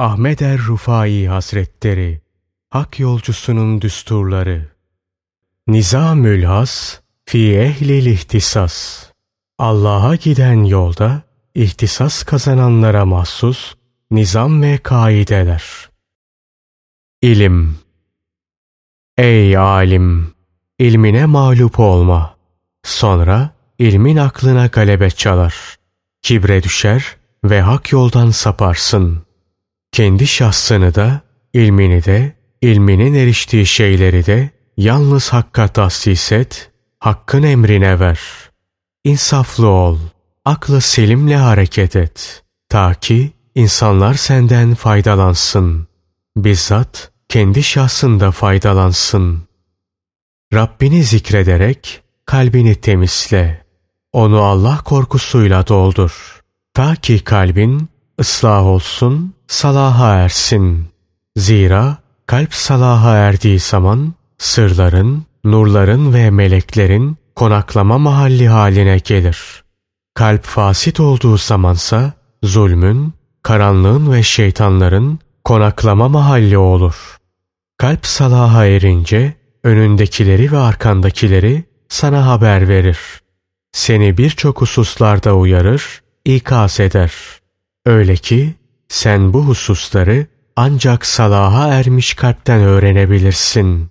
Ahmet er Rufai Hazretleri Hak Yolcusunun Düsturları Nizamül Has Fi Ehlil İhtisas Allah'a giden yolda ihtisas kazananlara mahsus nizam ve kaideler. İlim Ey alim! ilmine mağlup olma. Sonra ilmin aklına galebe çalar. Kibre düşer ve hak yoldan saparsın. Kendi şahsını da, ilmini de, ilminin eriştiği şeyleri de yalnız hakka tahsis et, hakkın emrine ver. İnsaflı ol, aklı selimle hareket et. Ta ki insanlar senden faydalansın. Bizzat kendi şahsında faydalansın. Rabbini zikrederek kalbini temizle. Onu Allah korkusuyla doldur. Ta ki kalbin ıslah olsun, salaha ersin. Zira kalp salaha erdiği zaman sırların, nurların ve meleklerin konaklama mahalli haline gelir. Kalp fasit olduğu zamansa zulmün, karanlığın ve şeytanların konaklama mahalli olur. Kalp salaha erince önündekileri ve arkandakileri sana haber verir. Seni birçok hususlarda uyarır, ikaz eder. Öyle ki sen bu hususları ancak salaha ermiş kalpten öğrenebilirsin.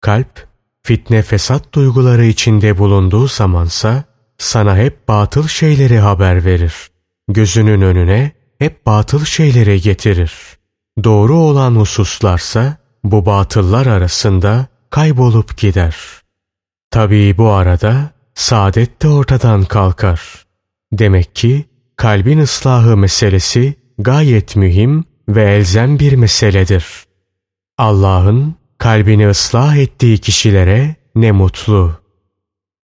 Kalp, fitne fesat duyguları içinde bulunduğu zamansa sana hep batıl şeyleri haber verir. Gözünün önüne hep batıl şeyleri getirir. Doğru olan hususlarsa bu batıllar arasında kaybolup gider. Tabii bu arada saadet de ortadan kalkar. Demek ki kalbin ıslahı meselesi gayet mühim ve elzem bir meseledir. Allah'ın kalbini ıslah ettiği kişilere ne mutlu.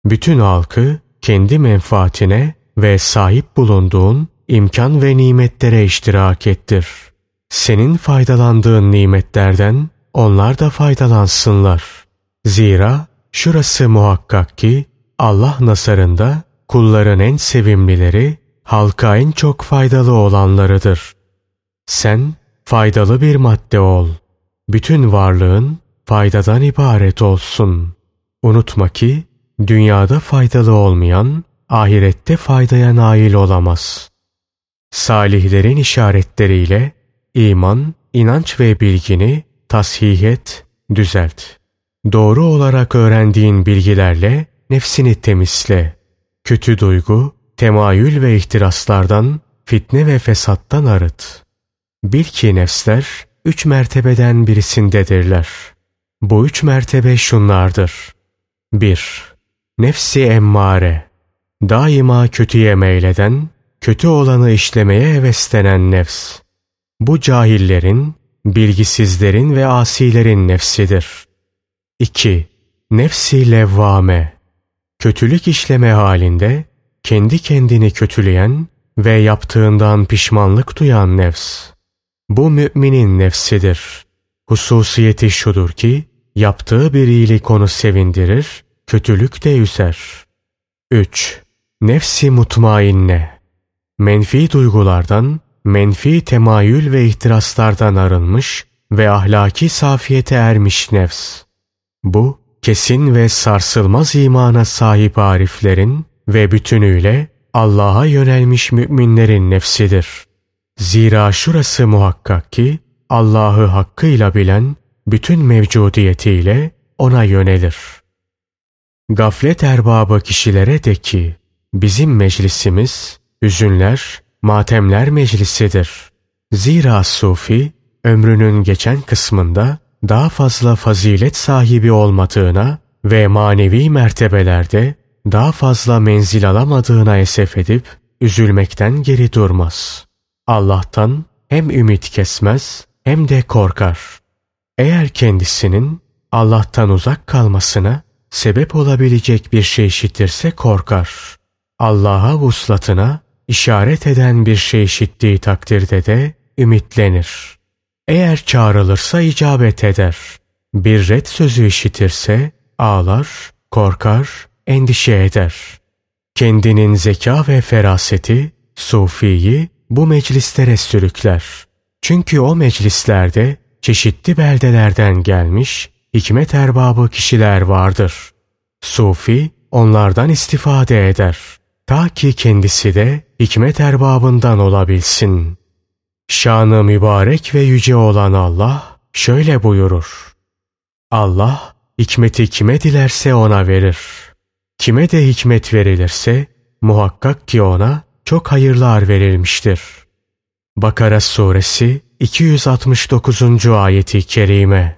Bütün halkı kendi menfaatine ve sahip bulunduğun imkan ve nimetlere iştirak ettir. Senin faydalandığın nimetlerden onlar da faydalansınlar. Zira şurası muhakkak ki Allah nasarında kulların en sevimlileri, halka en çok faydalı olanlarıdır. Sen faydalı bir madde ol. Bütün varlığın faydadan ibaret olsun. Unutma ki dünyada faydalı olmayan ahirette faydaya nail olamaz. Salihlerin işaretleriyle iman, inanç ve bilgini tasih et, düzelt. Doğru olarak öğrendiğin bilgilerle nefsini temizle. Kötü duygu, temayül ve ihtiraslardan, fitne ve fesattan arıt. Bil ki nefsler üç mertebeden birisindedirler. Bu üç mertebe şunlardır. 1. Nefsi emmare. Daima kötüye meyleden, kötü olanı işlemeye heveslenen nefs. Bu cahillerin, bilgisizlerin ve asilerin nefsidir. 2. Nefsi levvame. Kötülük işleme halinde kendi kendini kötüleyen ve yaptığından pişmanlık duyan nefs. Bu müminin nefsidir. Hususiyeti şudur ki yaptığı bir iyilik onu sevindirir, kötülük de üzer. 3. Nefsi mutmainne. Menfi duygulardan, menfi temayül ve ihtiraslardan arınmış ve ahlaki safiyete ermiş nefs. Bu, kesin ve sarsılmaz imana sahip ariflerin ve bütünüyle Allah'a yönelmiş müminlerin nefsidir. Zira şurası muhakkak ki Allah'ı hakkıyla bilen bütün mevcudiyetiyle ona yönelir. Gaflet erbabı kişilere de ki bizim meclisimiz hüzünler, matemler meclisidir. Zira sufi ömrünün geçen kısmında daha fazla fazilet sahibi olmadığına ve manevi mertebelerde daha fazla menzil alamadığına esef edip üzülmekten geri durmaz. Allah'tan hem ümit kesmez hem de korkar. Eğer kendisinin Allah'tan uzak kalmasına sebep olabilecek bir şey işitirse korkar. Allah'a vuslatına işaret eden bir şey işittiği takdirde de ümitlenir. Eğer çağrılırsa icabet eder. Bir red sözü işitirse ağlar, korkar, endişe eder. Kendinin zeka ve feraseti Sufi'yi bu meclislere sürükler. Çünkü o meclislerde çeşitli beldelerden gelmiş hikmet erbabı kişiler vardır. Sufi onlardan istifade eder. Ta ki kendisi de hikmet erbabından olabilsin. Şanı mübarek ve yüce olan Allah şöyle buyurur. Allah hikmeti kime dilerse ona verir. Kime de hikmet verilirse muhakkak ki ona çok hayırlar verilmiştir. Bakara suresi 269. ayeti kerime